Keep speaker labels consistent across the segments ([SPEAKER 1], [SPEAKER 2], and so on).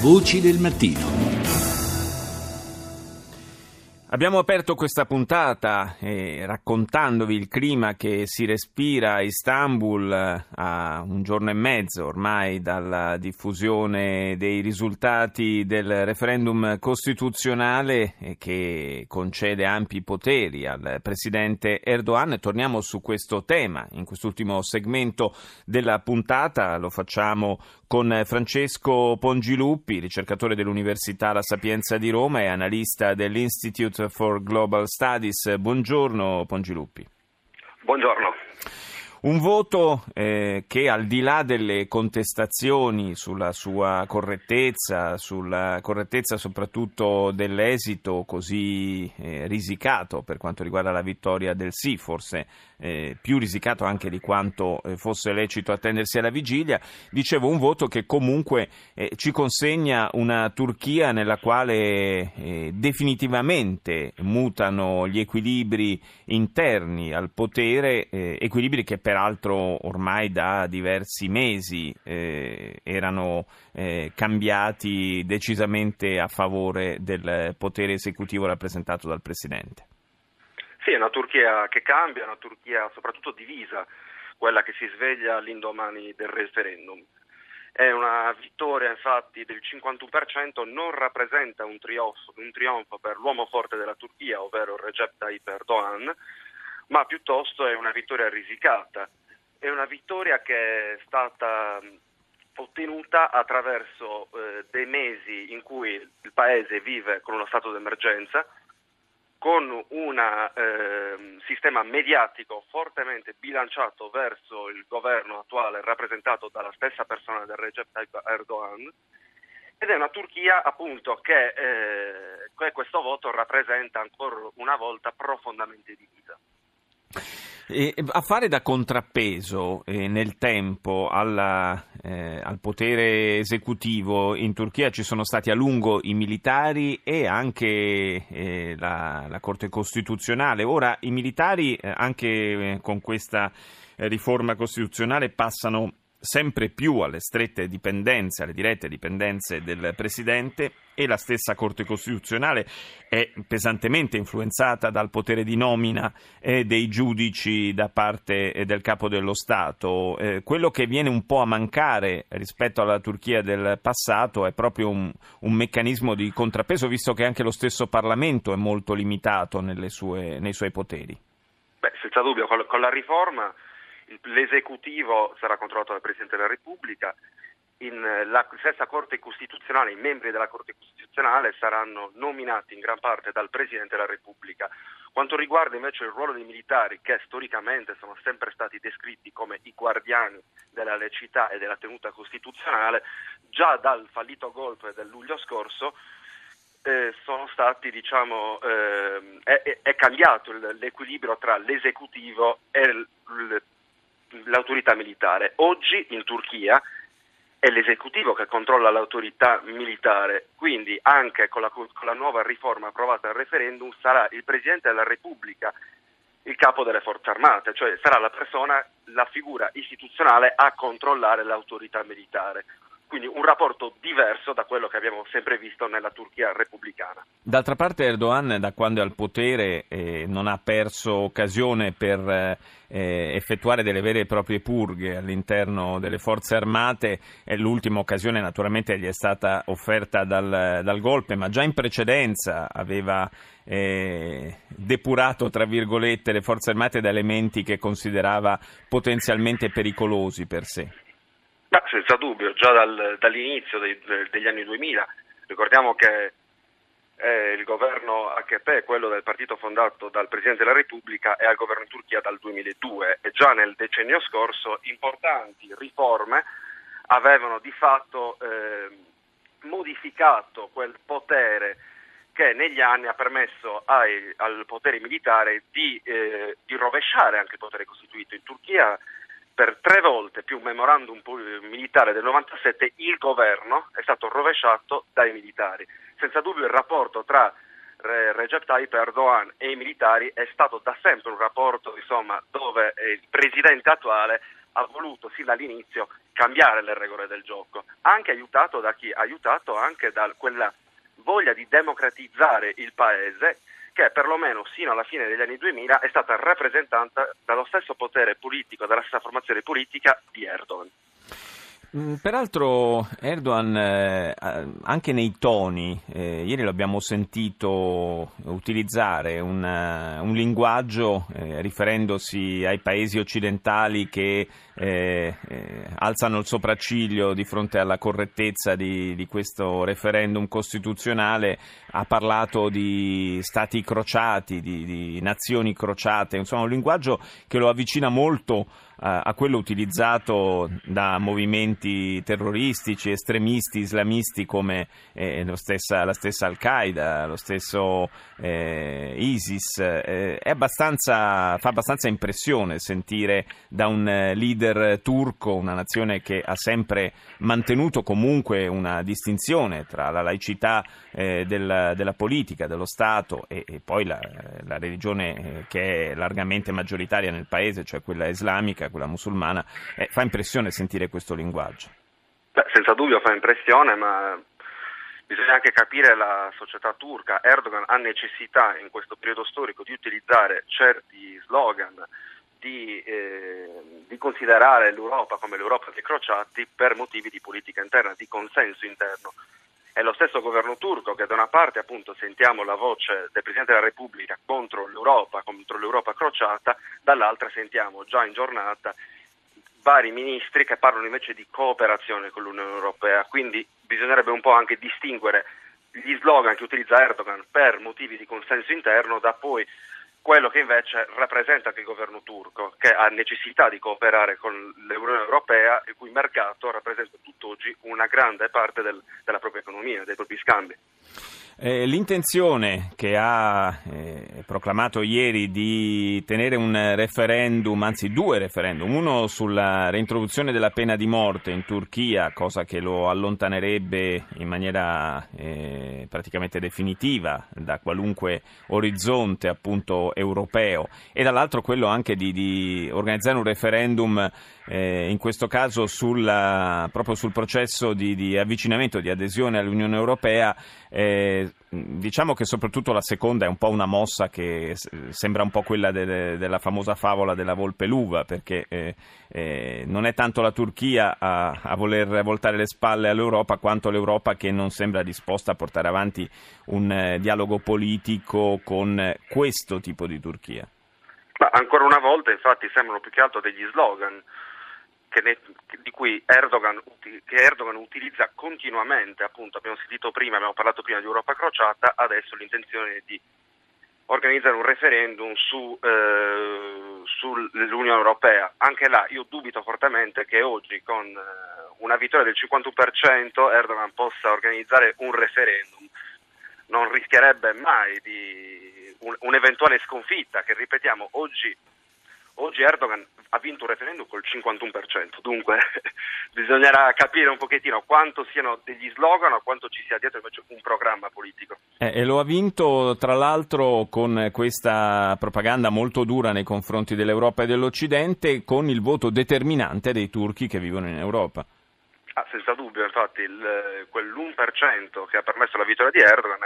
[SPEAKER 1] Voci del mattino.
[SPEAKER 2] Abbiamo aperto questa puntata eh, raccontandovi il clima che si respira a Istanbul eh, a un giorno e mezzo ormai dalla diffusione dei risultati del referendum costituzionale eh, che concede ampi poteri al presidente Erdogan. Torniamo su questo tema in quest'ultimo segmento della puntata, lo facciamo con Francesco Pongiluppi, ricercatore dell'Università La Sapienza di Roma e analista dell'Institute for Global Studies. Buongiorno Pongiluppi.
[SPEAKER 3] Buongiorno.
[SPEAKER 2] Un voto eh, che al di là delle contestazioni sulla sua correttezza, sulla correttezza soprattutto dell'esito così eh, risicato per quanto riguarda la vittoria del sì, forse eh, più risicato anche di quanto eh, fosse lecito attendersi alla vigilia, dicevo un voto che comunque eh, ci consegna una Turchia nella quale eh, definitivamente mutano gli equilibri interni al potere, equilibri che peraltro ormai da diversi mesi eh, erano eh, cambiati decisamente a favore del potere esecutivo rappresentato dal Presidente.
[SPEAKER 3] Sì, è una Turchia che cambia, una Turchia soprattutto divisa, quella che si sveglia all'indomani del referendum. È una vittoria infatti del 51%, non rappresenta un trionfo, un trionfo per l'uomo forte della Turchia, ovvero Recep Tayyip Erdogan, ma piuttosto è una vittoria risicata. È una vittoria che è stata ottenuta attraverso eh, dei mesi in cui il Paese vive con uno stato d'emergenza, con un eh, sistema mediatico fortemente bilanciato verso il governo attuale rappresentato dalla stessa persona del Recep Tayyip Erdogan ed è una Turchia appunto che, eh, che questo voto rappresenta ancora una volta profondamente divisa.
[SPEAKER 2] E a fare da contrappeso eh, nel tempo alla, eh, al potere esecutivo in Turchia ci sono stati a lungo i militari e anche eh, la, la, Corte Costituzionale. Ora i militari eh, anche eh, con questa eh, riforma costituzionale passano sempre più alle strette dipendenze, alle dirette dipendenze del Presidente e la stessa Corte Costituzionale è pesantemente influenzata dal potere di nomina eh, dei giudici da parte eh, del Capo dello Stato. Eh, quello che viene un po' a mancare rispetto alla Turchia del passato è proprio un, un meccanismo di contrappeso, visto che anche lo stesso Parlamento è molto limitato sue, nei suoi poteri.
[SPEAKER 3] Beh, senza dubbio, con la riforma l'esecutivo sarà controllato dal Presidente della Repubblica, eh, la stessa Corte Costituzionale, i membri della Corte Costituzionale saranno nominati in gran parte dal Presidente della Repubblica. Quanto riguarda invece il ruolo dei militari, che storicamente sono sempre stati descritti come i guardiani della lecità e della tenuta costituzionale, già dal fallito golpe del luglio scorso eh, stati, diciamo, eh, è, è, cambiato l'equilibrio tra l'esecutivo e l, l, l'autorità militare. Oggi in Turchia è l'esecutivo che controlla l'autorità militare, quindi anche con la, con la, nuova riforma approvata al referendum sarà il Presidente della Repubblica il capo delle forze armate, cioè sarà la persona, la figura istituzionale a controllare l'autorità militare quindi un rapporto diverso da quello che abbiamo sempre visto nella Turchia repubblicana.
[SPEAKER 2] D'altra parte Erdogan da quando è al potere eh, non ha perso occasione per eh, effettuare delle vere e proprie purghe all'interno delle forze armate e l'ultima occasione naturalmente gli è stata offerta dal, dal golpe, ma già in precedenza aveva eh, depurato tra virgolette le forze armate da elementi che considerava potenzialmente pericolosi per sé.
[SPEAKER 3] Ma senza dubbio, già dal, dall'inizio dei, degli anni 2000, ricordiamo che eh, il governo AKP, quello del partito fondato dal Presidente della Repubblica, è al governo in Turchia dal 2002 e già nel decennio scorso importanti riforme avevano di fatto eh, modificato quel potere che negli anni ha permesso ai, al potere militare di, eh, di rovesciare anche il potere costituito. In Turchia per tre volte più un memorandum militare del 97 il governo è stato rovesciato dai militari. Senza dubbio il rapporto tra Recep Tayyip Erdogan e i militari è stato da sempre un rapporto insomma, dove il presidente attuale ha voluto sin dall'inizio cambiare le regole del gioco, anche aiutato da chi? Aiutato anche da quella voglia di democratizzare il paese che perlomeno sino alla fine degli anni 2000 è stata rappresentata dallo stesso potere politico, dalla stessa formazione politica di Erdogan.
[SPEAKER 2] Mm, peraltro Erdogan eh, anche nei toni, eh, ieri l'abbiamo sentito utilizzare un, uh, un linguaggio eh, riferendosi ai paesi occidentali che eh, eh, alzano il sopracciglio di fronte alla correttezza di, di, questo referendum costituzionale, ha parlato di stati crociati, di, di nazioni crociate, insomma un linguaggio che lo avvicina molto a quello utilizzato da movimenti terroristici, estremisti, islamisti come eh, stessa, la stessa Al-Qaeda, lo stesso eh, ISIS. Eh, abbastanza, fa abbastanza impressione sentire da un leader turco, una nazione che ha sempre mantenuto comunque una distinzione tra la laicità eh, del, della politica, dello Stato e, e poi la, la religione eh, che è largamente maggioritaria nel paese, cioè quella islamica quella musulmana, eh, fa impressione sentire questo linguaggio.
[SPEAKER 3] Beh, senza dubbio fa impressione, ma bisogna anche capire la società turca. Erdogan ha necessità in questo periodo storico di utilizzare certi slogan, di, eh, di considerare l'Europa come l'Europa dei crociati per motivi di politica interna, di consenso interno. È lo stesso governo turco che da una parte appunto sentiamo la voce del Presidente della Repubblica contro l'Europa, contro l'Europa crociata, dall'altra sentiamo già in giornata vari ministri che parlano invece di cooperazione con l'Unione Europea, quindi bisognerebbe un po' anche distinguere gli slogan che utilizza Erdogan per motivi di consenso interno da poi quello che invece rappresenta anche il governo turco, che ha necessità di cooperare con l'Unione Europea, il cui mercato rappresenta tutt'oggi una grande parte del, della propria economia, dei propri scambi.
[SPEAKER 2] Eh, l'intenzione che ha eh, proclamato ieri di tenere un referendum, anzi due referendum, uno sulla reintroduzione della pena di morte in Turchia, cosa che lo allontanerebbe in maniera eh, praticamente definitiva da qualunque orizzonte appunto europeo, e dall'altro quello anche di, di organizzare un referendum eh, in questo caso sulla, proprio sul processo di, di, avvicinamento, di adesione all'Unione Europea, eh, diciamo che soprattutto la seconda è un po' una mossa che sembra un po' quella de, della famosa favola della volpe l'uva, perché eh, eh, non è tanto la Turchia a, a, voler voltare le spalle all'Europa quanto l'Europa che non sembra disposta a portare avanti un eh, dialogo politico con questo tipo di Turchia.
[SPEAKER 3] Ma ancora una volta infatti sembrano più che altro degli slogan ne, di cui Erdogan, che Erdogan utilizza continuamente, appunto abbiamo sentito prima, abbiamo parlato prima di Europa crociata, adesso l'intenzione è di organizzare un referendum su, eh, sull'Unione Europea. Anche là io dubito fortemente che oggi con eh, una vittoria del 51% Erdogan possa organizzare un referendum. Non rischierebbe mai di un, un'eventuale sconfitta che, ripetiamo, oggi Oggi Erdogan ha vinto un referendum col 51%, dunque bisognerà capire un pochettino quanto siano degli slogan o quanto ci sia dietro invece un programma politico.
[SPEAKER 2] Eh, e lo ha vinto tra l'altro con questa propaganda molto dura nei confronti dell'Europa e dell'Occidente, con il voto determinante dei turchi che vivono in Europa.
[SPEAKER 3] Ah, senza dubbio, infatti il, quell'1% che ha permesso la vittoria di Erdogan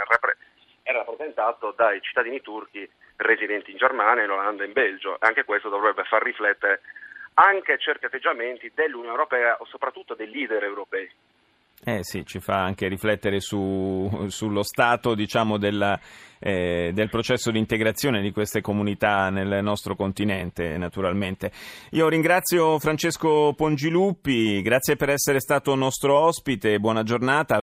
[SPEAKER 3] era rappresentato dai cittadini turchi residenti in Germania, in Olanda e in Belgio. Anche questo dovrebbe far riflettere anche certi atteggiamenti dell'Unione Europea o soprattutto dei leader europei.
[SPEAKER 2] Eh sì, ci fa anche riflettere su, sullo stato diciamo, della, eh, del processo di integrazione di queste comunità nel nostro continente, naturalmente. Io ringrazio Francesco Pongiluppi, grazie per essere stato nostro ospite, buona giornata.